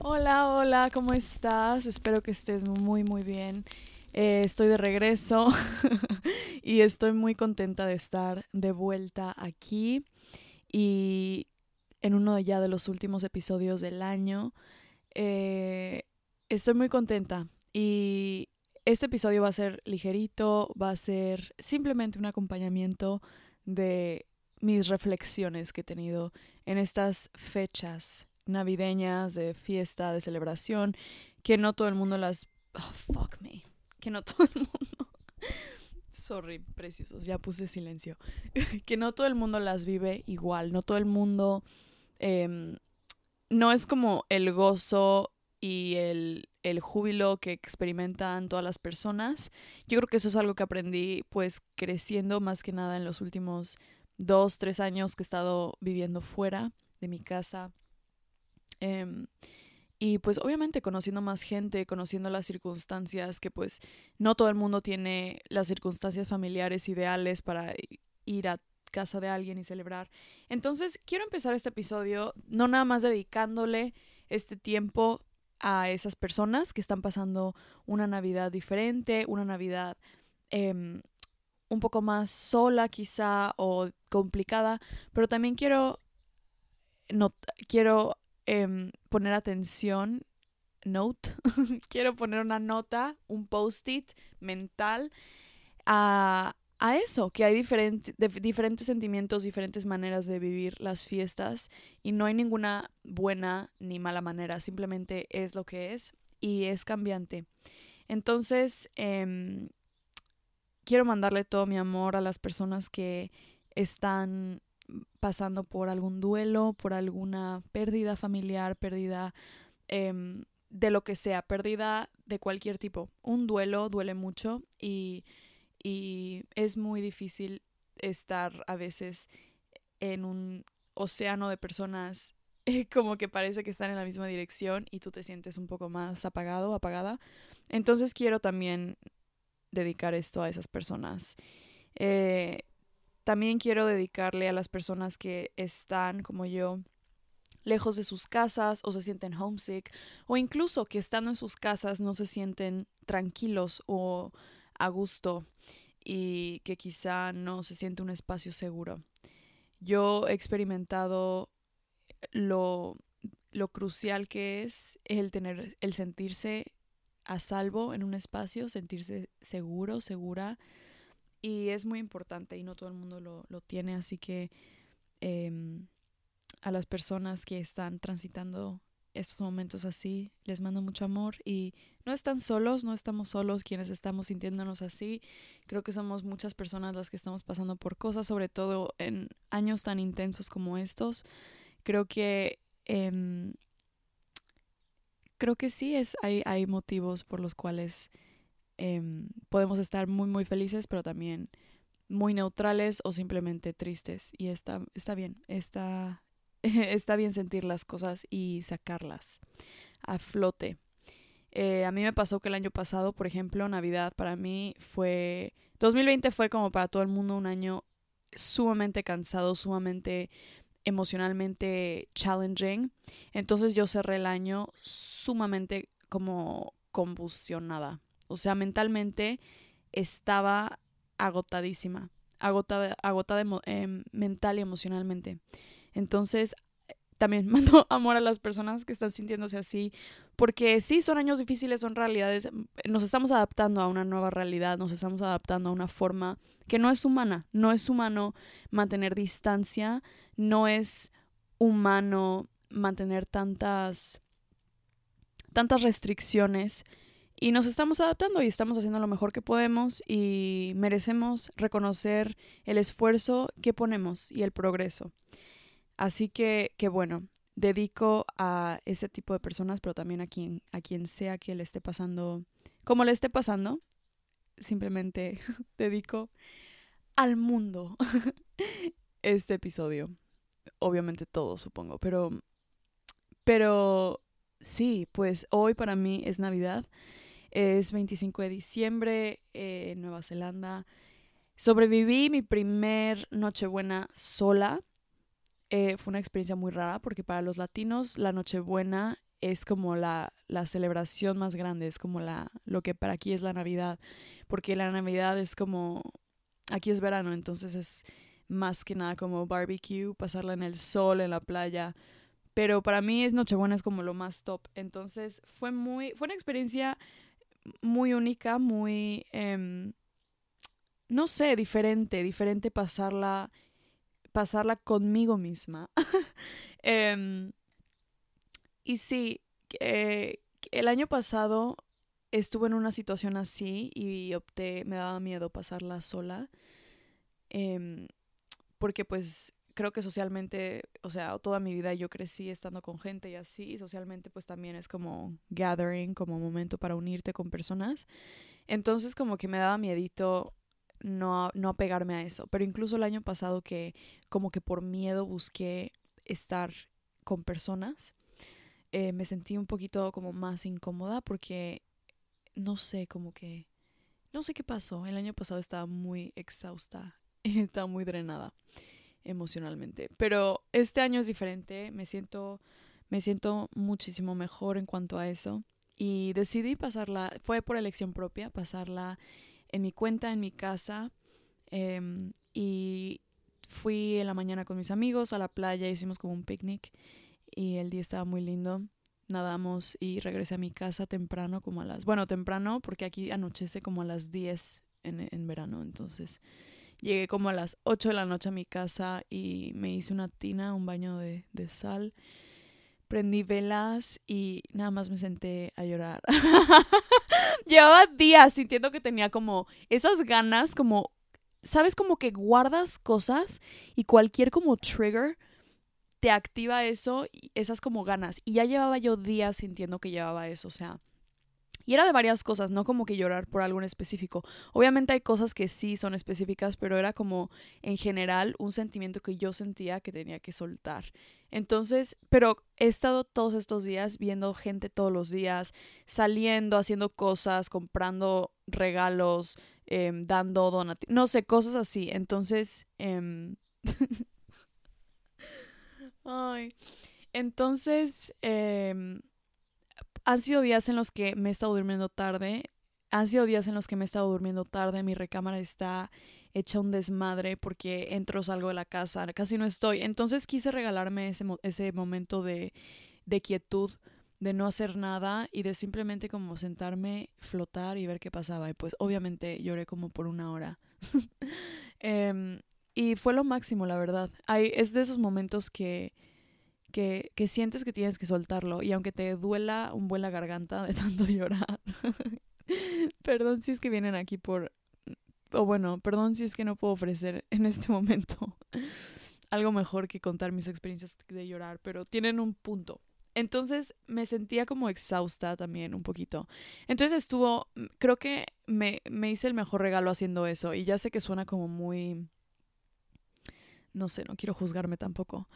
Hola, hola, ¿cómo estás? Espero que estés muy, muy bien. Eh, estoy de regreso y estoy muy contenta de estar de vuelta aquí y en uno ya de los últimos episodios del año. Eh, estoy muy contenta y este episodio va a ser ligerito, va a ser simplemente un acompañamiento de mis reflexiones que he tenido en estas fechas navideñas, de fiesta, de celebración, que no todo el mundo las... Oh, fuck me. Que no todo el mundo... Sorry, preciosos, ya puse silencio. que no todo el mundo las vive igual, no todo el mundo... Em, no es como el gozo y el, el júbilo que experimentan todas las personas. Yo creo que eso es algo que aprendí pues creciendo más que nada en los últimos dos, tres años que he estado viviendo fuera de mi casa. Em, y pues obviamente conociendo más gente, conociendo las circunstancias, que pues no todo el mundo tiene las circunstancias familiares ideales para ir a casa de alguien y celebrar. Entonces quiero empezar este episodio no nada más dedicándole este tiempo a esas personas que están pasando una Navidad diferente, una Navidad em, un poco más sola quizá o complicada, pero también quiero, no, quiero em, poner atención, note, quiero poner una nota, un post-it mental a, a eso, que hay diferentes sentimientos, diferentes maneras de vivir las fiestas y no hay ninguna buena ni mala manera, simplemente es lo que es y es cambiante. Entonces, em, quiero mandarle todo mi amor a las personas que están pasando por algún duelo, por alguna pérdida familiar, pérdida em, de lo que sea, pérdida de cualquier tipo. Un duelo duele mucho y, y es muy difícil estar a veces en un océano de personas como que parece que están en la misma dirección y tú te sientes un poco más apagado, apagada. Entonces quiero también dedicar esto a esas personas. Eh, también quiero dedicarle a las personas que están, como yo, lejos de sus casas o se sienten homesick o incluso que estando en sus casas no se sienten tranquilos o a gusto y que quizá no se siente un espacio seguro. Yo he experimentado lo, lo crucial que es el tener el sentirse a salvo en un espacio, sentirse seguro, segura. Y es muy importante y no todo el mundo lo, tiene, así que em, a las personas que están transitando estos momentos así, les mando mucho amor y no están solos, no estamos solos quienes estamos sintiéndonos así. Creo que somos muchas personas las que estamos pasando por cosas, sobre todo en años tan intensos como estos. Creo que em, creo que sí es, hay, hay motivos por los cuales em, podemos estar muy, muy felices, pero también muy neutrales o simplemente tristes. Y está, está bien, está, está bien sentir las cosas y sacarlas a flote. Eh, a mí me pasó que el año pasado, por ejemplo, Navidad para mí fue... 2020 fue como para todo el mundo un año sumamente cansado, sumamente emocionalmente challenging. Entonces yo cerré el año sumamente como combustionada. O sea, mentalmente estaba agotadísima, agotada, agotada em, mental y emocionalmente. Entonces, también mando amor a las personas que están sintiéndose así, porque sí, son años difíciles, son realidades, nos estamos adaptando a una nueva realidad, nos estamos adaptando a una forma que no es humana, no es humano mantener distancia, no es humano mantener tantas tantas restricciones y nos estamos adaptando y estamos haciendo lo mejor que podemos y merecemos reconocer el esfuerzo que ponemos y el progreso. Así que, que bueno, dedico a ese tipo de personas, pero también a quien, a quien sea que le esté pasando, como le esté pasando, simplemente dedico al mundo este episodio. Obviamente todo, supongo, pero, pero sí, pues hoy para mí es Navidad. Es 25 de diciembre en Nueva Zelanda. Sobreviví mi primer Nochebuena sola. Eh, fue una experiencia muy rara porque para los latinos la Nochebuena es como la, la celebración más grande, es como la, lo que para aquí es la Navidad, porque la Navidad es como, aquí es verano, entonces es más que nada como barbecue, pasarla en el sol, en la playa, pero para mí es Nochebuena es como lo más top, entonces fue muy, fue una experiencia muy única, muy, em, no sé, diferente, diferente pasarla, pasarla conmigo misma. Em, y sí, eh, el año pasado estuve en una situación así y opté, me daba miedo pasarla sola. Em, porque pues creo que socialmente, o sea, toda mi vida yo crecí estando con gente y así, y socialmente pues también es como gathering, como momento para unirte con personas. Entonces como que me daba miedito no, no apegarme a eso. Pero incluso el año pasado que como que por miedo busqué estar con personas, eh, me sentí un poquito como más incómoda porque no sé, como que no sé qué pasó. El año pasado estaba muy exhausta, estaba muy drenada emocionalmente. Pero este año es diferente, me siento, me siento muchísimo mejor en cuanto a eso. Y decidí pasarla, fue por elección propia, pasarla en mi cuenta, en mi casa. Em, y fui en la mañana con mis amigos a la playa, hicimos como un picnic y el día estaba muy lindo. Nadamos y regresé a mi casa temprano, como a las, bueno, temprano porque aquí anochece como a las 10 en, en verano, entonces llegué como a las 8 de la noche a mi casa y me hice una tina, un baño de, sal, prendí velas y nada más me senté a llorar. Llevaba días sintiendo que tenía como esas ganas, como, ¿sabes? Como que guardas cosas y cualquier como trigger te activa eso, esas como ganas. Y ya llevaba yo días sintiendo que llevaba eso, o sea. Y era de varias cosas, no como que llorar por algo en específico. Obviamente hay cosas que sí son específicas, pero era como en general un sentimiento que yo sentía que tenía que soltar. Entonces, pero he estado todos estos días viendo gente todos los días, saliendo, haciendo cosas, comprando regalos, em, dando donativos, no sé, cosas así. Entonces, em, ay, entonces, em, han sido días en los que me he estado durmiendo tarde. Han sido días en los que me he estado durmiendo tarde. Mi recámara está hecha un desmadre porque entro, salgo de la casa, casi no estoy. Entonces quise regalarme ese, ese momento de, de quietud, de no hacer nada y de simplemente como sentarme, flotar y ver qué pasaba. Y pues obviamente lloré como por una hora. Em, y fue lo máximo, la verdad. Es de esos momentos que, que, que sientes que tienes que soltarlo y aunque te duela un buen la garganta de tanto llorar. Perdón si es que vienen aquí por o bueno, perdón si es que no puedo ofrecer en este momento algo mejor que contar mis experiencias de llorar, pero tienen un punto. Entonces me sentía como exhausta también un poquito. Entonces estuvo, mm, creo que me, me hice el mejor regalo haciendo eso y ya sé que suena como muy, no sé, no quiero juzgarme tampoco,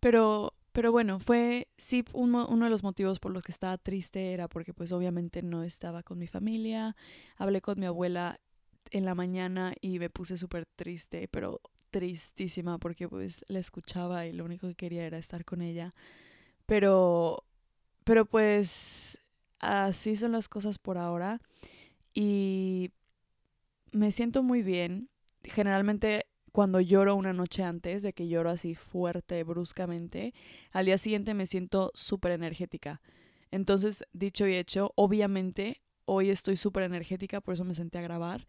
pero, pero bueno, fue sí uno, uno de los motivos por los que estaba triste era porque pues obviamente no estaba con mi familia, hablé con mi abuela en la mañana y me puse súper triste, pero tristísima porque pues la escuchaba y lo único que quería era estar con ella. Pero, pero pues así son las cosas por ahora y me siento muy bien. Generalmente cuando lloro una noche antes de que lloro así fuerte, bruscamente, al día siguiente me siento súper energética. Entonces, dicho y hecho, obviamente hoy estoy súper energética, por eso me senté a grabar.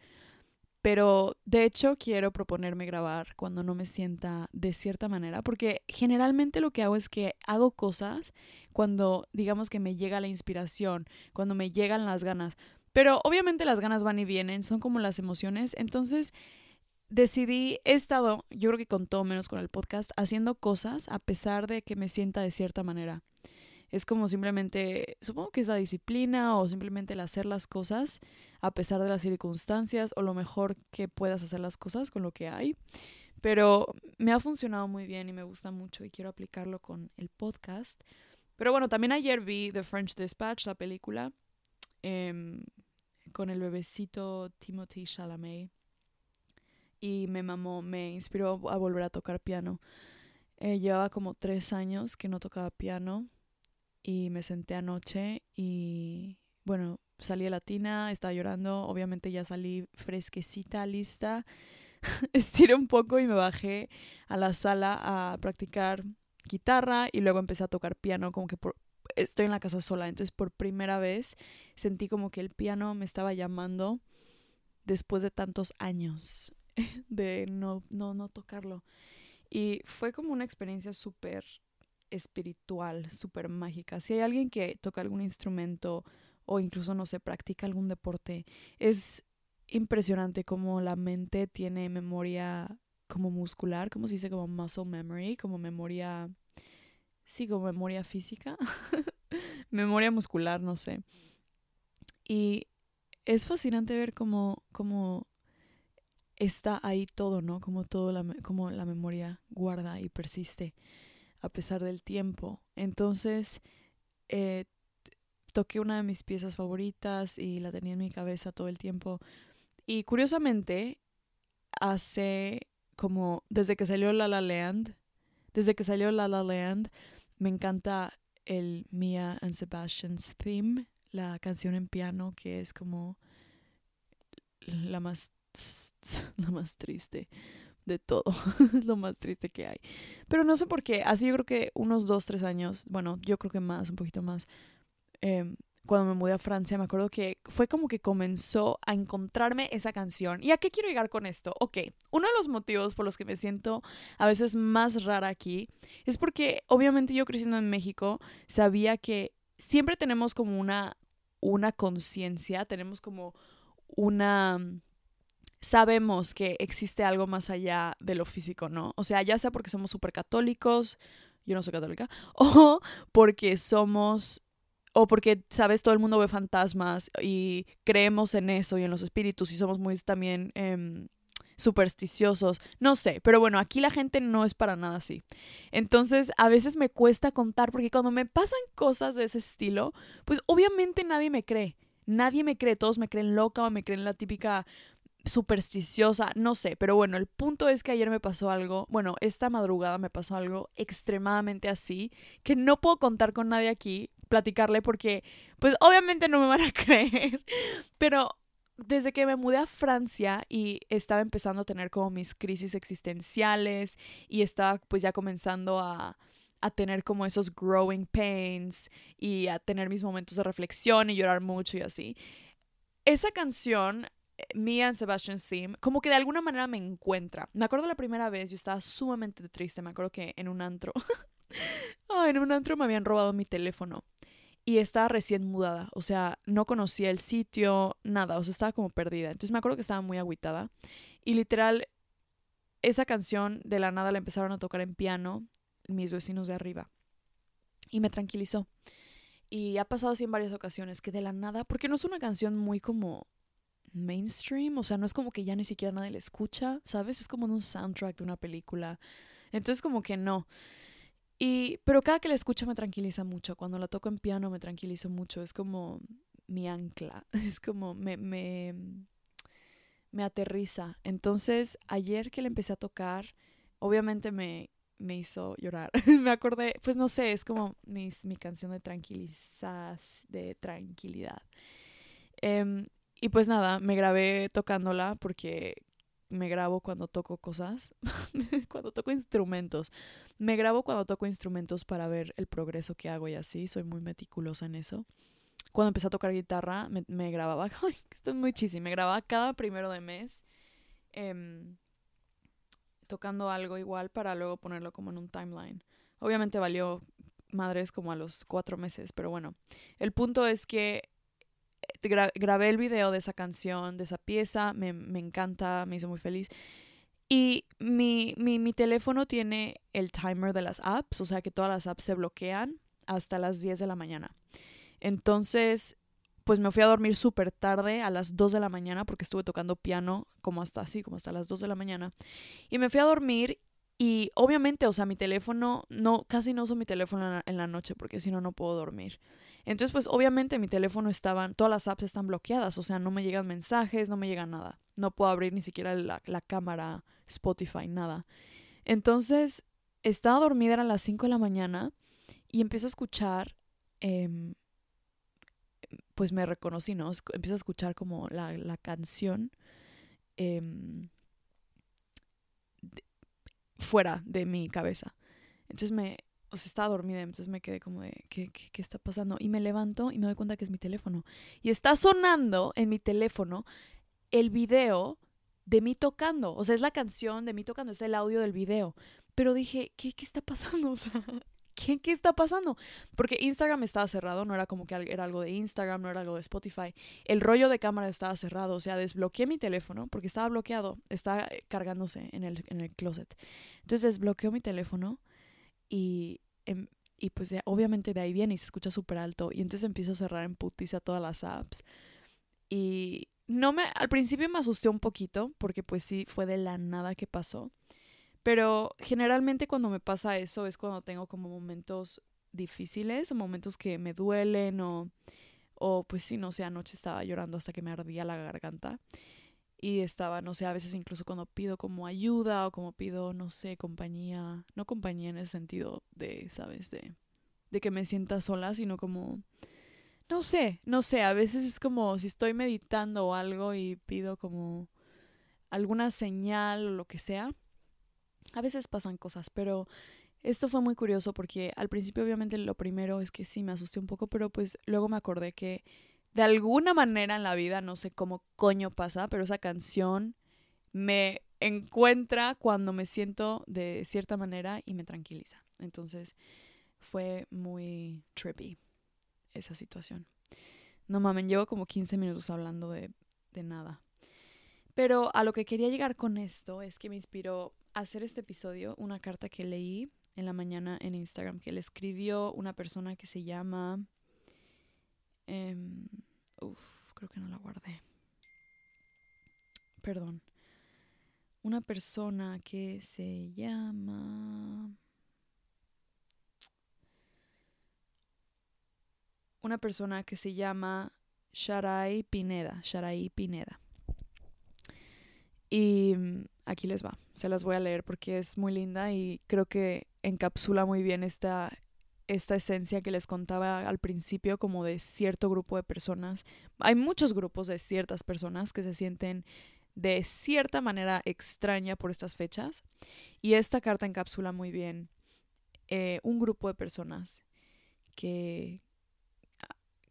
Pero de hecho quiero proponerme grabar cuando no me sienta de cierta manera, porque generalmente lo que hago es que hago cosas cuando digamos que me llega la inspiración, cuando me llegan las ganas. Pero obviamente las ganas van y vienen, son como las emociones. Entonces decidí, he estado, yo creo que con todo menos con el podcast, haciendo cosas a pesar de que me sienta de cierta manera. Es como simplemente, supongo que es la disciplina o simplemente el hacer las cosas a pesar de las circunstancias o lo mejor que puedas hacer las cosas con lo que hay. Pero me ha funcionado muy bien y me gusta mucho y quiero aplicarlo con el podcast. Pero bueno, también ayer vi The French Dispatch, la película, em, con el bebecito Timothy Chalamet. Y me mamó, me inspiró a volver a tocar piano. Eh, llevaba como tres años que no tocaba piano y me senté anoche y bueno, salí de la tina, estaba llorando, obviamente ya salí fresquecita, lista. Estiré un poco y me bajé a la sala a practicar guitarra y luego empecé a tocar piano como que por, estoy en la casa sola, entonces por primera vez sentí como que el piano me estaba llamando después de tantos años de no, no, no tocarlo. Y fue como una experiencia súper espiritual, súper mágica. Si hay alguien que toca algún instrumento o incluso, no sé, practica algún deporte, es impresionante como la mente tiene memoria como muscular, como se dice, como muscle memory, como memoria, sí, como memoria física, memoria muscular, no sé. Y es fascinante ver cómo, cómo está ahí todo, ¿no? Como todo la, como la memoria guarda y persiste a pesar del tiempo. Entonces, eh, toqué una de mis piezas favoritas y la tenía en mi cabeza todo el tiempo. Y curiosamente, hace como desde que salió La La Land, desde que salió La La Land, me encanta el Mia and Sebastian's theme, la canción en piano que es como la más la más triste de todo, lo más triste que hay. Pero no sé por qué, así yo creo que unos dos, tres años, bueno, yo creo que más, un poquito más, eh, cuando me mudé a Francia, me acuerdo que fue como que comenzó a encontrarme esa canción. ¿Y a qué quiero llegar con esto? Ok, uno de los motivos por los que me siento a veces más rara aquí es porque obviamente yo creciendo en México sabía que siempre tenemos como una, una conciencia, tenemos como una sabemos que existe algo más allá de lo físico, ¿no? O sea, ya sea porque somos súper católicos, yo no soy católica, o porque somos o porque, sabes, todo el mundo ve fantasmas y creemos en eso y en los espíritus y somos muy también em, supersticiosos, no sé, pero bueno, aquí la gente no es para nada así. Entonces, a veces me cuesta contar porque cuando me pasan cosas de ese estilo, pues obviamente nadie me cree. Nadie me cree, todos me creen loca o me creen la típica supersticiosa, no sé, pero bueno, el punto es que ayer me pasó algo, bueno, esta madrugada me pasó algo extremadamente así, que no puedo contar con nadie aquí, platicarle porque, pues obviamente no me van a creer, pero desde que me mudé a Francia y estaba empezando a tener como mis crisis existenciales y estaba pues ya comenzando a, a tener como esos growing pains y a tener mis momentos de reflexión y llorar mucho y así. Esa canción Mia and Sebastian's Theme, como que de alguna manera me encuentra. Me acuerdo la primera vez, yo estaba sumamente triste, me acuerdo que en un antro, en un antro me habían robado mi teléfono y estaba recién mudada, o sea, no conocía el sitio, nada, o sea, estaba como perdida. Entonces me acuerdo que estaba muy agüitada y literal esa canción de la nada la empezaron a tocar en piano mis vecinos de arriba y me tranquilizó. Y ha pasado así en varias ocasiones que de la nada, porque no es una canción muy como mainstream, o sea, no es como que ya ni siquiera nadie la escucha, ¿sabes? Es como un soundtrack de una película. Entonces como que no. Y, pero cada que la escucho me tranquiliza mucho. Cuando la toco en piano me tranquilizo mucho. Es como mi ancla. Es como me, me, me aterriza. Entonces, ayer que la empecé a tocar, obviamente me, me hizo llorar. me acordé, pues no sé, es como mi, mi canción de tranquilizas, de tranquilidad. Em, y pues nada, me grabé tocándola porque me grabo cuando toco cosas, cuando toco instrumentos. Me grabo cuando toco instrumentos para ver el progreso que hago y así, soy muy meticulosa en eso. Cuando empecé a tocar guitarra, me, grababa, esto es muy chisi, me grababa cada primero de mes em, tocando algo igual para luego ponerlo como en un timeline. Obviamente valió madres como a los cuatro meses, pero bueno, el punto es que grabé el video de esa canción, de esa pieza, me, me encanta, me hizo muy feliz. Y mi, mi, mi, teléfono tiene el timer de las apps, o sea que todas las apps se bloquean hasta las 10 de la mañana. Entonces, pues me fui a dormir súper tarde, a las 2 de la mañana, porque estuve tocando piano como hasta así, como hasta las 2 de la mañana. Y me fui a dormir y obviamente, o sea, mi teléfono, no, casi no uso mi teléfono en la, en la noche, porque si no, no puedo dormir. Entonces, pues obviamente mi teléfono estaban, todas las apps están bloqueadas, o sea, no me llegan mensajes, no me llega nada. No puedo abrir ni siquiera la, la cámara, Spotify, nada. Entonces, estaba dormida, eran las 5 de la mañana y empiezo a escuchar em, pues me reconocí, ¿no? Empiezo a escuchar como la, la canción em, fuera de mi cabeza. Entonces me, o sea, estaba dormida, entonces me quedé como de, ¿qué, qué, qué está pasando? Y me levanto y me doy cuenta que es mi teléfono. Y está sonando en mi teléfono el video de mí tocando. O sea, es la canción de mí tocando, es el audio del video. Pero dije, ¿qué, qué está pasando? O sea, ¿qué, ¿qué está pasando? Porque Instagram estaba cerrado, no era como que era algo de Instagram, no era algo de Spotify. El rollo de cámara estaba cerrado, o sea, desbloqueé mi teléfono porque estaba bloqueado, estaba cargándose en el, en el closet. Entonces desbloqueo mi teléfono y, em, y pues obviamente de ahí viene y se escucha súper alto. Y entonces empiezo a cerrar en putiza todas las apps. Y no me, al principio me asusté un poquito porque pues sí, fue de la nada que pasó. Pero generalmente cuando me pasa eso es cuando tengo como momentos difíciles momentos que me duelen o, o pues sí, no sé, anoche estaba llorando hasta que me ardía la garganta y estaba, no sé, a veces incluso cuando pido como ayuda o como pido, no sé, compañía, no compañía en el sentido de, ¿sabes? De, de que me sienta sola, sino como, no sé, no sé, a veces es como si estoy meditando o algo y pido como alguna señal o lo que sea. A veces pasan cosas, pero esto fue muy curioso porque al principio obviamente lo primero es que sí me asusté un poco, pero pues luego me acordé que de alguna manera en la vida, no sé cómo coño pasa, pero esa canción me encuentra cuando me siento de cierta manera y me tranquiliza. Entonces fue muy trippy esa situación. No mames, llevo como 15 minutos hablando de, de nada. Pero a lo que quería llegar con esto es que me inspiró a hacer este episodio una carta que leí en la mañana en Instagram que le escribió una persona que se llama Em, uf, creo que no la guardé. Perdón. Una persona que se llama... Una persona que se llama Sharai Pineda. Sharai Pineda. Y mm, aquí les va. Se las voy a leer porque es muy linda y creo que encapsula muy bien esta esta esencia que les contaba al principio como de cierto grupo de personas. Hay muchos grupos de ciertas personas que se sienten de cierta manera extraña por estas fechas y esta carta encapsula muy bien eh, un grupo de personas que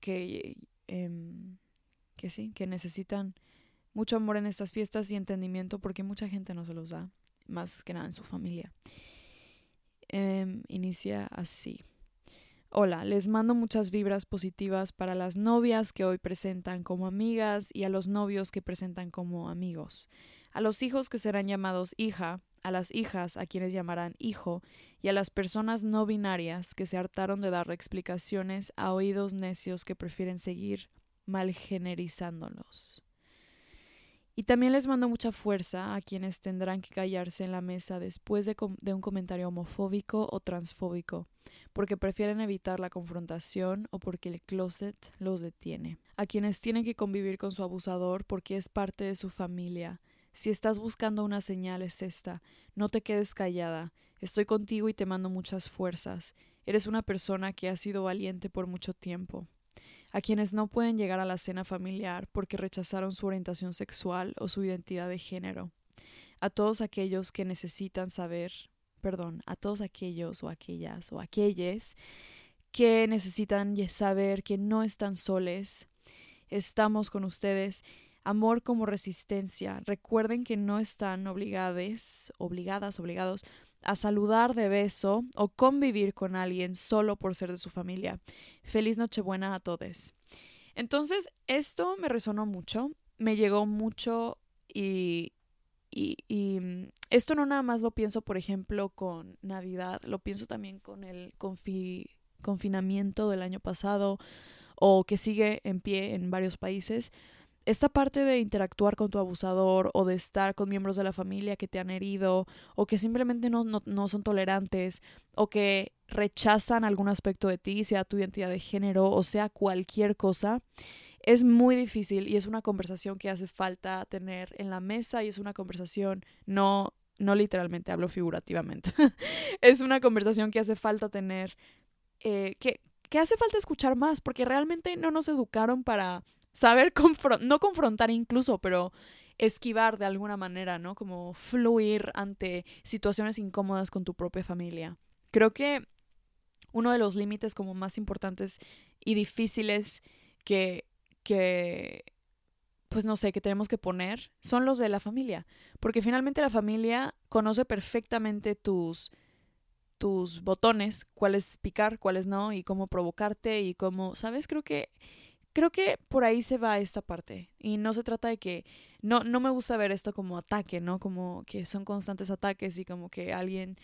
que em, que sí que necesitan mucho amor en estas fiestas y entendimiento porque mucha gente no se los da más que nada en su familia em, inicia así Hola, les mando muchas vibras positivas para las novias que hoy presentan como amigas y a los novios que presentan como amigos, a los hijos que serán llamados hija, a las hijas a quienes llamarán hijo y a las personas no binarias que se hartaron de dar explicaciones a oídos necios que prefieren seguir malgenerizándolos. Y también les mando mucha fuerza a quienes tendrán que callarse en la mesa después de, un comentario homofóbico o transfóbico porque prefieren evitar la confrontación o porque el closet los detiene. A quienes tienen que convivir con su abusador porque es parte de su familia. Si estás buscando una señal es esta. No te quedes callada. Estoy contigo y te mando muchas fuerzas. Eres una persona que ha sido valiente por mucho tiempo. A quienes no pueden llegar a la cena familiar porque rechazaron su orientación sexual o su identidad de género. A todos aquellos que necesitan saber perdón, a todos aquellos o aquellas o aquellas que necesitan saber que no están soles, estamos con ustedes. Amor como resistencia. Recuerden que no están obligadas, obligadas, obligados a saludar de beso o convivir con alguien solo por ser de su familia. Feliz Nochebuena a todos. Entonces, esto me resonó mucho, me llegó mucho y, y, mm, esto no nada más lo pienso, por ejemplo, con Navidad, lo pienso también con el confinamiento del año pasado o que sigue en pie en varios países. Esta parte de interactuar con tu abusador o de estar con miembros de la familia que te han herido o que simplemente no, no, no son tolerantes o que rechazan algún aspecto de ti, sea tu identidad de género o sea cualquier cosa, es muy difícil y es una conversación que hace falta tener en la mesa y es una conversación no no literalmente hablo figurativamente es una conversación que hace falta tener eh, que que hace falta escuchar más, porque realmente no nos educaron para saber, no confrontar incluso, pero esquivar de alguna manera, ¿no? Como fluir ante situaciones incómodas con tu propia familia. Creo que uno de los límites como más importantes y difíciles que, que, pues no sé, que tenemos que poner son los de la familia. Porque finalmente la familia conoce perfectamente tus, tus botones, cuáles picar, cuáles no, y cómo provocarte y cómo, ¿sabes? Creo que creo que por ahí se va esta parte. Y no se trata de que. No, no me gusta ver esto como ataque, ¿no? Como que son constantes ataques y como que alguien.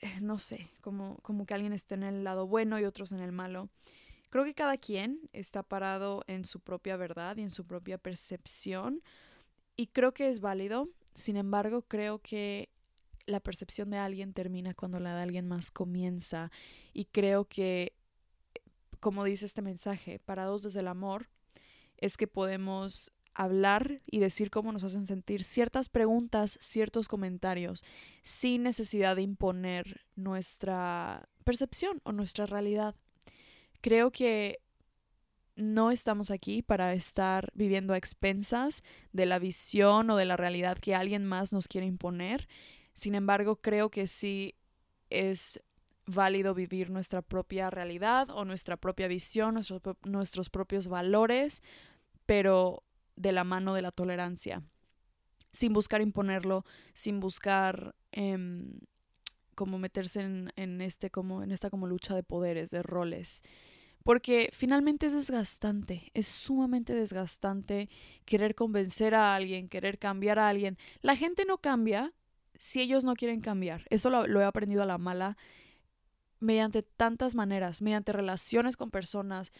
Eh, no sé, como, como que alguien esté en el lado bueno y otros en el malo. Creo que cada quien está parado en su propia verdad y en su propia percepción. Y creo que es válido. Sin embargo, creo que la percepción de alguien termina cuando la de alguien más comienza. Y creo que como dice este mensaje, parados desde el amor, es que podemos hablar y decir cómo nos hacen sentir ciertas preguntas, ciertos comentarios, sin necesidad de imponer nuestra percepción o nuestra realidad. Creo que no estamos aquí para estar viviendo a expensas de la visión o de la realidad que alguien más nos quiere imponer. Sin embargo, creo que sí es válido vivir nuestra propia realidad o nuestra propia visión, nuestros, propios valores, pero de la mano de la tolerancia, sin buscar imponerlo, sin buscar em, como meterse en, en, este como en esta como lucha de poderes, de roles. Porque finalmente es desgastante, es sumamente desgastante querer convencer a alguien, querer cambiar a alguien. La gente no cambia si ellos no quieren cambiar. Eso lo he aprendido a la mala mediante tantas maneras, mediante relaciones con personas,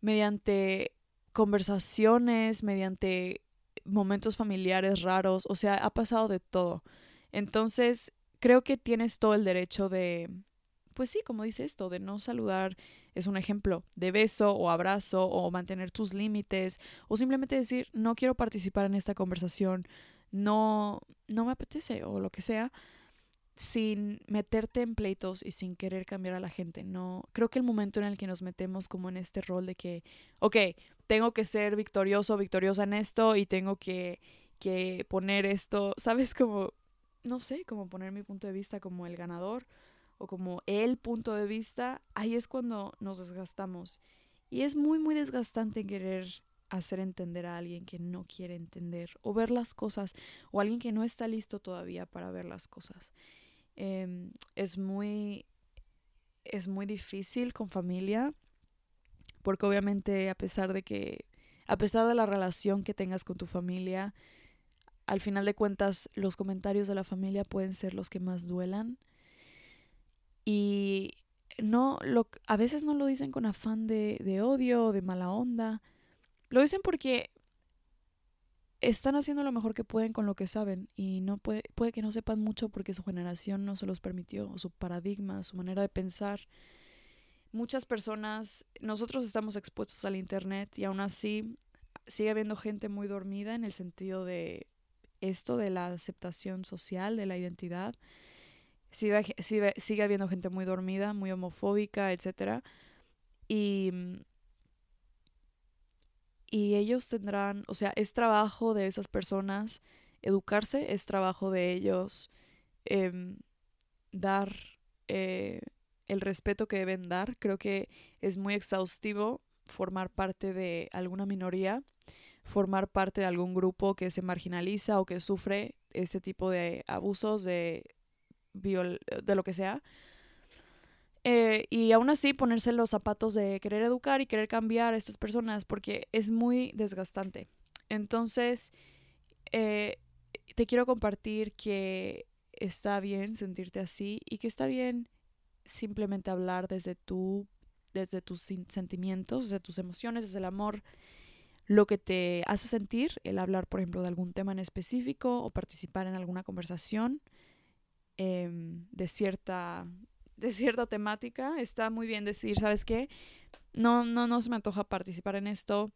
mediante conversaciones, mediante momentos familiares raros, o sea, ha pasado de todo. Entonces, creo que tienes todo el derecho de, pues sí, como dice esto, de no saludar, es un ejemplo, de beso o abrazo o mantener tus límites o simplemente decir, no quiero participar en esta conversación, no, no me apetece o lo que sea sin meterte en pleitos y sin querer cambiar a la gente. No, creo que el momento en el que nos metemos como en este rol de que, ok, tengo que ser victorioso, victoriosa en esto y tengo que, que poner esto, ¿sabes? Como, no sé, como poner mi punto de vista como el ganador o como el punto de vista, ahí es cuando nos desgastamos. Y es muy, muy desgastante querer hacer entender a alguien que no quiere entender o ver las cosas o alguien que no está listo todavía para ver las cosas. Em, es muy es muy difícil con familia porque obviamente a pesar de que a pesar de la relación que tengas con tu familia al final de cuentas los comentarios de la familia pueden ser los que más duelan. Y no lo a veces no lo dicen con afán de, de odio o de mala onda. Lo dicen porque están haciendo lo mejor que pueden con lo que saben y no puede, puede que no sepan mucho porque su generación no se los permitió, su paradigma, su manera de pensar. Muchas personas, nosotros estamos expuestos al Internet y aún así sigue habiendo gente muy dormida en el sentido de esto, de la aceptación social, de la identidad. Sigue, sigue, sigue habiendo gente muy dormida, muy homofóbica, etc. Y y ellos tendrán, o sea, es trabajo de esas personas educarse, es trabajo de ellos em, dar eh, el respeto que deben dar. Creo que es muy exhaustivo formar parte de alguna minoría, formar parte de algún grupo que se marginaliza o que sufre ese tipo de abusos, de, de lo que sea. Eh, y aún así ponerse los zapatos de querer educar y querer cambiar a estas personas porque es muy desgastante. Entonces, eh, te quiero compartir que está bien sentirte así y que está bien simplemente hablar desde tu, desde tus sentimientos, desde tus emociones, desde el amor, lo que te hace sentir, el hablar, por ejemplo, de algún tema en específico o participar en alguna conversación em, de cierta de cierta temática, está muy bien decir, ¿sabes qué? No, no, no se me antoja participar en esto.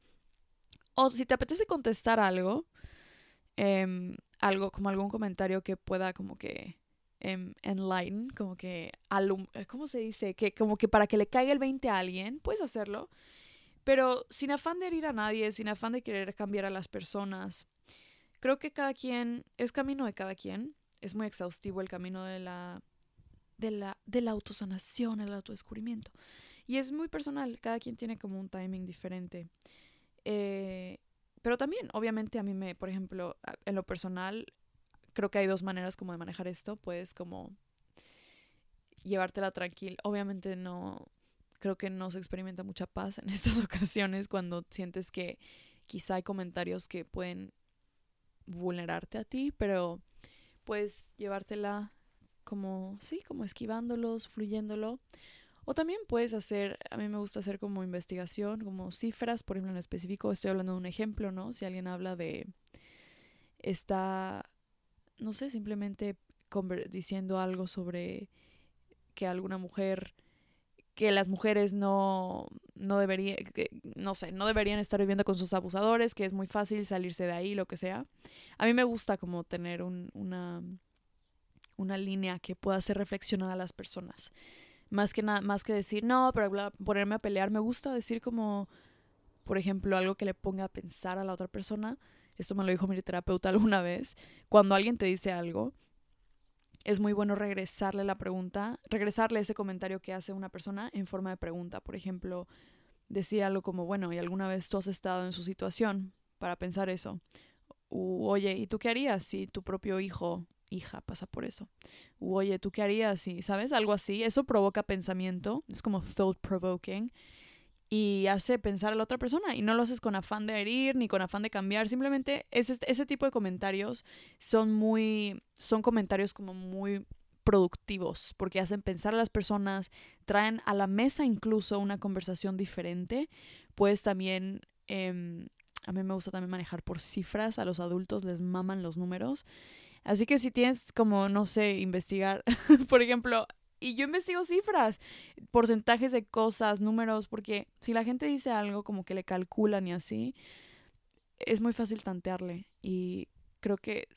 O si te apetece contestar algo, em, algo como algún comentario que pueda como que em, enlighten, como que alum ¿cómo se dice? Que como que para que le caiga el 20 a alguien, puedes hacerlo, pero sin afán de herir a nadie, sin afán de querer cambiar a las personas. Creo que cada quien es camino de cada quien. Es muy exhaustivo el camino de la de la de la autosanación, el autodescubrimiento. Y es muy personal, cada quien tiene como un timing diferente. Eh, pero también, obviamente, a mí me, por ejemplo, en lo personal, creo que hay dos maneras como de manejar esto. Puedes como llevártela tranquila. Obviamente no, creo que no se experimenta mucha paz en estas ocasiones cuando sientes que quizá hay comentarios que pueden vulnerarte a ti, pero puedes llevártela como, sí, como esquivándolos, fluyéndolo. O también puedes hacer, a mí me gusta hacer como investigación, como cifras, por ejemplo, en específico, estoy hablando de un ejemplo, ¿no? Si alguien habla de, está, no sé, simplemente diciendo algo sobre que alguna mujer, que las mujeres no, no deberían, no sé, no deberían estar viviendo con sus abusadores, que es muy fácil salirse de ahí, lo que sea. A mí me gusta como tener un, una, una línea que pueda hacer reflexionar a las personas más que nada, más que decir, no, pero ponerme a pelear, me gusta decir como, por ejemplo, algo que le ponga a pensar a la otra persona. Esto me lo dijo mi terapeuta alguna vez. Cuando alguien te dice algo, es muy bueno regresarle la pregunta, regresarle ese comentario que hace una persona en forma de pregunta. Por ejemplo, decir algo como, bueno, ¿y alguna vez tú has estado en su situación para pensar eso? oye, ¿y tú qué harías si tu propio hijo hija pasa por eso. oye, ¿tú qué harías si, sabes? Algo así. Eso provoca pensamiento, es como thought provoking y hace pensar a la otra persona y no lo haces con afán de herir ni con afán de cambiar, simplemente ese, ese tipo de comentarios son muy, son comentarios como muy productivos porque hacen pensar a las personas, traen a la mesa incluso una conversación diferente, puedes también... Em, a mí me gusta también manejar por cifras, a los adultos les maman los números Así que si tienes como, no sé, investigar, por ejemplo, y yo investigo cifras, porcentajes de cosas, números, porque si la gente dice algo como que le calculan y así, es muy fácil tantearle. Y creo que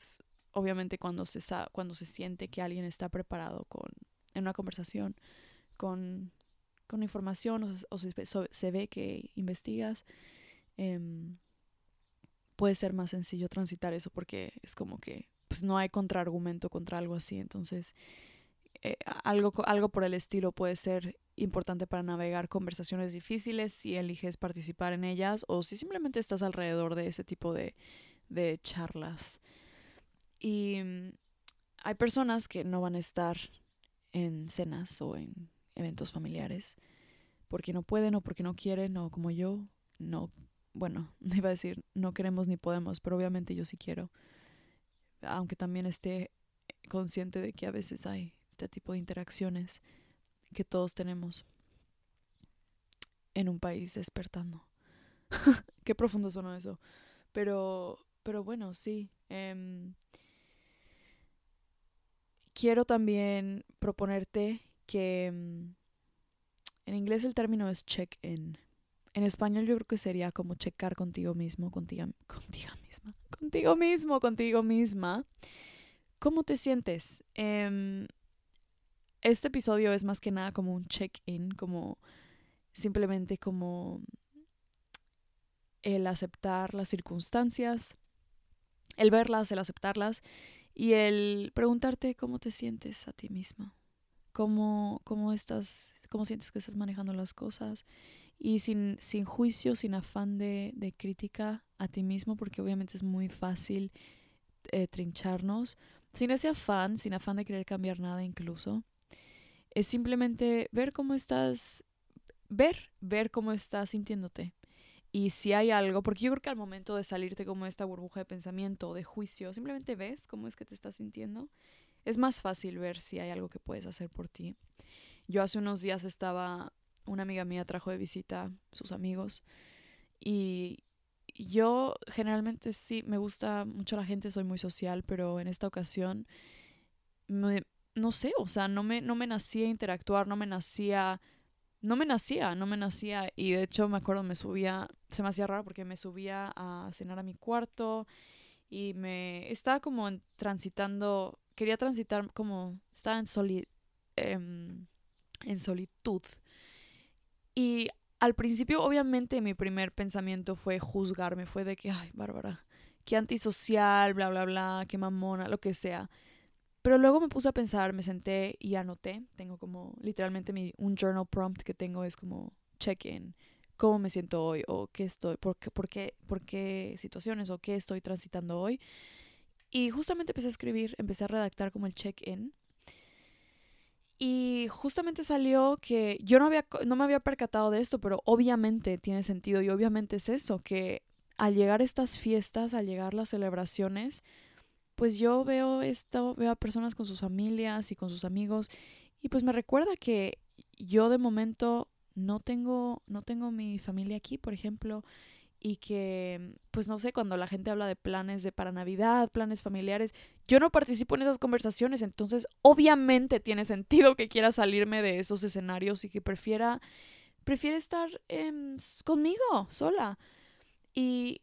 obviamente cuando se, cuando se siente que alguien está preparado con, en una conversación con, con información o, se, ve que investigas, em, puede ser más sencillo transitar eso porque es como que pues no hay contraargumento contra algo así. Entonces, eh, algo, algo por el estilo puede ser importante para navegar conversaciones difíciles si eliges participar en ellas o si simplemente estás alrededor de ese tipo de, de charlas. Y mm, hay personas que no van a estar en cenas o en eventos familiares porque no pueden o porque no quieren o como yo, no, bueno, iba a decir no queremos ni podemos, pero obviamente yo sí quiero aunque también esté consciente de que a veces hay este tipo de interacciones que todos tenemos en un país despertando. Qué profundo sonó eso. Pero, pero bueno, sí. Em, quiero también proponerte que em, en inglés el término es check-in. En español yo creo que sería como checar contigo mismo, contigo, contigo misma, contigo mismo, contigo misma. ¿Cómo te sientes? Em, este episodio es más que nada como un check-in, como simplemente como el aceptar las circunstancias, el verlas, el aceptarlas y el preguntarte cómo te sientes a ti misma, cómo, cómo estás, cómo sientes que estás manejando las cosas y sin, sin juicio, sin afán de, de, crítica a ti mismo, porque obviamente es muy fácil eh, trincharnos, sin ese afán, sin afán de querer cambiar nada incluso. Es simplemente ver cómo estás, ver, ver cómo estás sintiéndote. Y si hay algo, porque yo creo que al momento de salirte como esta burbuja de pensamiento o de juicio, simplemente ves cómo es que te estás sintiendo, es más fácil ver si hay algo que puedes hacer por ti. Yo hace unos días estaba una amiga mía trajo de visita sus amigos y yo generalmente sí me gusta mucho la gente, soy muy social, pero en esta ocasión no sé, o sea, no me, no me nacía interactuar, no me nacía, no me nacía, no me nacía y de hecho me acuerdo me subía, se me hacía raro porque me subía a cenar a mi cuarto y me estaba como transitando quería transitar como, estaba en, soli, em, en solitud. Y al principio, obviamente, mi primer pensamiento fue juzgarme, fue de que, ay, Bárbara, qué antisocial, bla, bla, bla, qué mamona, lo que sea. Pero luego me puse a pensar, me senté y anoté. Tengo como, literalmente, mi, un journal prompt que tengo es como check-in, cómo me siento hoy o qué estoy, por qué, por qué, por qué situaciones o qué estoy transitando hoy. Y justamente empecé a escribir, empecé a redactar como el check-in y justamente salió que yo no, había, no me había percatado de esto, pero obviamente tiene sentido y obviamente es eso, que al llegar estas fiestas, al llegar las celebraciones, pues yo veo esto, veo a personas con sus familias y con sus amigos y pues me recuerda que yo de momento no tengo, no tengo mi familia aquí, por ejemplo, y que, pues no sé, cuando la gente habla de planes de para Navidad, planes familiares, yo no participo en esas conversaciones, entonces obviamente tiene sentido que quiera salirme de esos escenarios y que prefiera, prefiere estar conmigo, sola. Y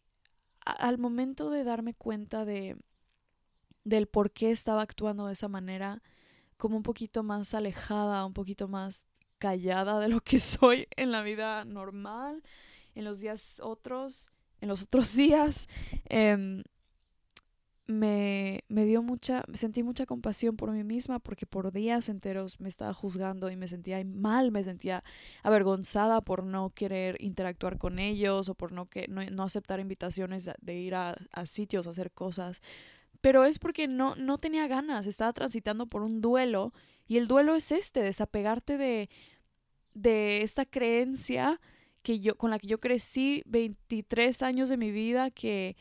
al momento de darme cuenta de del por qué estaba actuando de esa manera, como un poquito más alejada, un poquito más callada de lo que soy en la vida normal, en los días otros, en los otros días, em, me, me dio mucha, sentí mucha compasión por mí misma porque por días enteros me estaba juzgando y me sentía mal, me sentía avergonzada por no querer interactuar con ellos o por no, que, no, aceptar invitaciones de ir a, a, sitios, a hacer cosas. Pero es porque no, no tenía ganas, estaba transitando por un duelo y el duelo es este, desapegarte de, de esta creencia que yo, con la que yo crecí 23 años de mi vida, que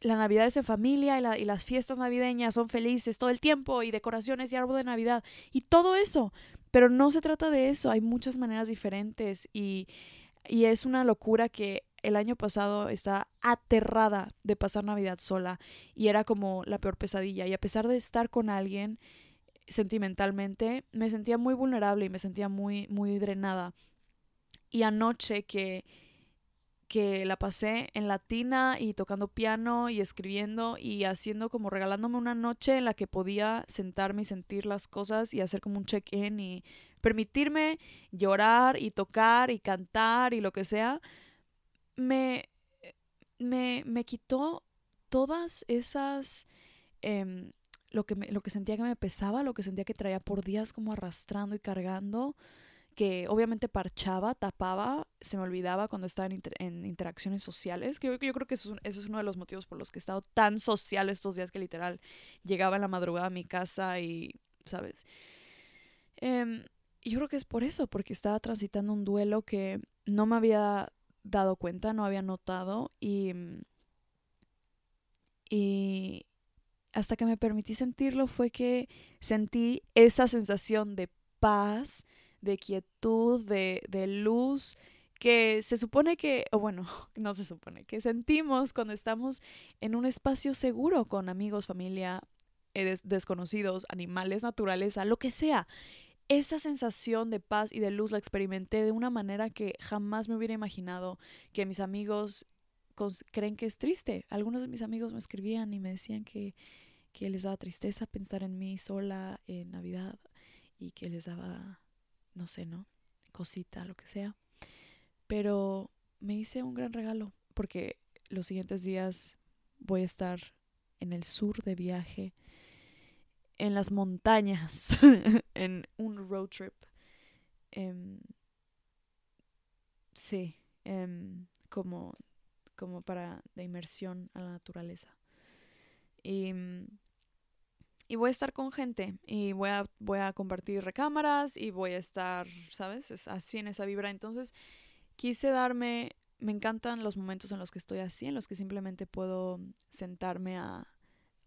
la Navidad es en familia y, las fiestas navideñas son felices todo el tiempo y decoraciones y árbol de Navidad y todo eso. Pero no se trata de eso, hay muchas maneras diferentes y, y es una locura que el año pasado estaba aterrada de pasar Navidad sola y era como la peor pesadilla y a pesar de estar con alguien sentimentalmente me sentía muy vulnerable y me sentía muy muy drenada y anoche que, que la pasé en latina y tocando piano y escribiendo y haciendo como regalándome una noche en la que podía sentarme y sentir las cosas y hacer como un check-in y permitirme llorar y tocar y cantar y lo que sea, me, me, me quitó todas esas... Em, lo que, lo que sentía que me pesaba, lo que sentía que traía por días como arrastrando y cargando, que obviamente parchaba, tapaba, se me olvidaba cuando estaba en, interacciones sociales. Que yo, creo que ese es uno de los motivos por los que he estado tan social estos días que literal llegaba en la madrugada a mi casa y, ¿sabes? Eh, yo creo que es por eso, porque estaba transitando un duelo que no me había dado cuenta, no había notado y, y hasta que me permití sentirlo fue que sentí esa sensación de paz, de quietud, de, de luz, que se supone que, o bueno, no se supone, que sentimos cuando estamos en un espacio seguro con amigos, familia, eh, desconocidos, animales, naturaleza, lo que sea. Esa sensación de paz y de luz la experimenté de una manera que jamás me hubiera imaginado que mis amigos creen que es triste. Algunos de mis amigos me escribían y me decían que, que les daba tristeza pensar en mí sola en Navidad y que les daba no sé, ¿no? Cosita, lo que sea. Pero me hice un gran regalo porque los siguientes días voy a estar en el sur de viaje, en las montañas, en un road trip. Em, sí, em, como, como para de inmersión a la naturaleza. Y y voy a estar con gente y voy a, voy a compartir recámaras y voy a estar, ¿sabes? Es así en esa vibra. Entonces quise darme, me encantan los momentos en los que estoy así, en los que simplemente puedo sentarme a,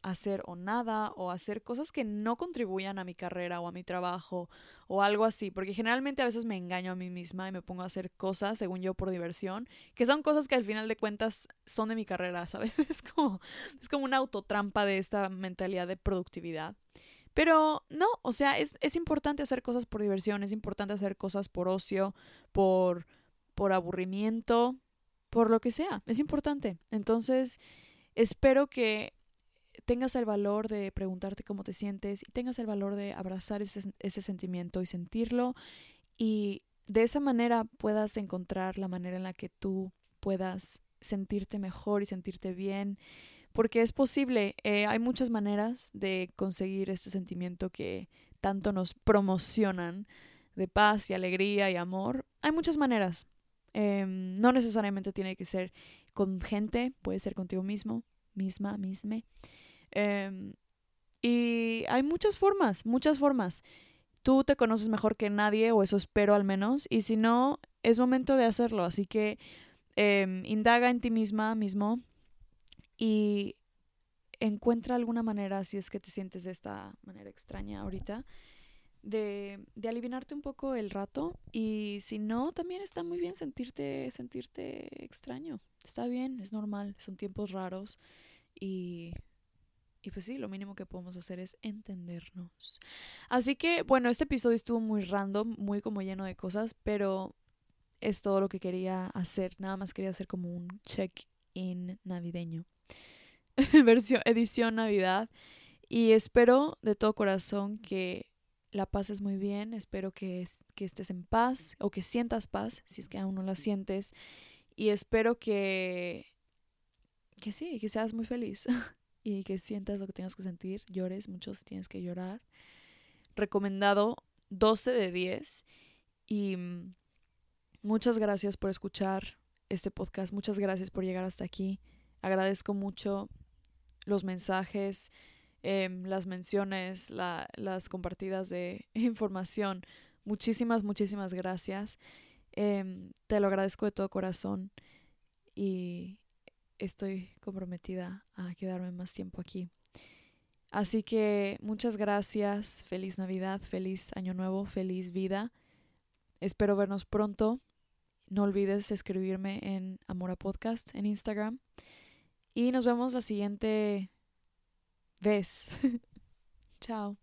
hacer o nada o hacer cosas que no contribuyan a mi carrera o a mi trabajo o algo así, porque generalmente a veces me engaño a mí misma y me pongo a hacer cosas, según yo, por diversión, que son cosas que al final de cuentas son de mi carrera, ¿sabes? Es como, es como una autotrampa de esta mentalidad de productividad. Pero no, o sea, es, es importante hacer cosas por diversión, es importante hacer cosas por ocio, por, por aburrimiento, por lo que sea, es importante. Entonces, espero que tengas el valor de preguntarte cómo te sientes y tengas el valor de abrazar ese, ese sentimiento y sentirlo y de esa manera puedas encontrar la manera en la que tú puedas sentirte mejor y sentirte bien, porque es posible, eh, hay muchas maneras de conseguir este sentimiento que tanto nos promocionan de paz y alegría y amor. Hay muchas maneras. Em, no necesariamente tiene que ser con gente, puede ser contigo mismo, misma, misme. Em, y hay muchas formas, muchas formas. Tú te conoces mejor que nadie, o eso espero al menos, y si no, es momento de hacerlo. Así que em, indaga en ti misma, mismo, y encuentra alguna manera, si es que te sientes de esta manera extraña ahorita, de, de un poco el rato. Y si no, también está muy bien sentirte, sentirte extraño. Está bien, es normal, son tiempos raros. Y y pues sí, lo mínimo que podemos hacer es entendernos. Así que, bueno, este episodio estuvo muy random, muy como lleno de cosas, pero es todo lo que quería hacer. Nada más quería hacer como un check-in navideño. Versión, edición Navidad. Y espero de todo corazón que la pases muy bien. Espero que, que estés en paz o que sientas paz, si es que aún no la sientes. Y espero que, que sí, que seas muy feliz. y que sientas lo que tengas que sentir, llores mucho si tienes que llorar. Recomendado 12 de 10 y mm, muchas gracias por escuchar este podcast, muchas gracias por llegar hasta aquí. Agradezco mucho los mensajes, em, las menciones, las compartidas de información. Muchísimas, muchísimas gracias. Em, te lo agradezco de todo corazón y, estoy comprometida a quedarme más tiempo aquí. Así que muchas gracias, feliz Navidad, feliz Año Nuevo, feliz vida. Espero vernos pronto. No olvides escribirme en Amora Podcast en Instagram. Y nos vemos la siguiente vez. Chao.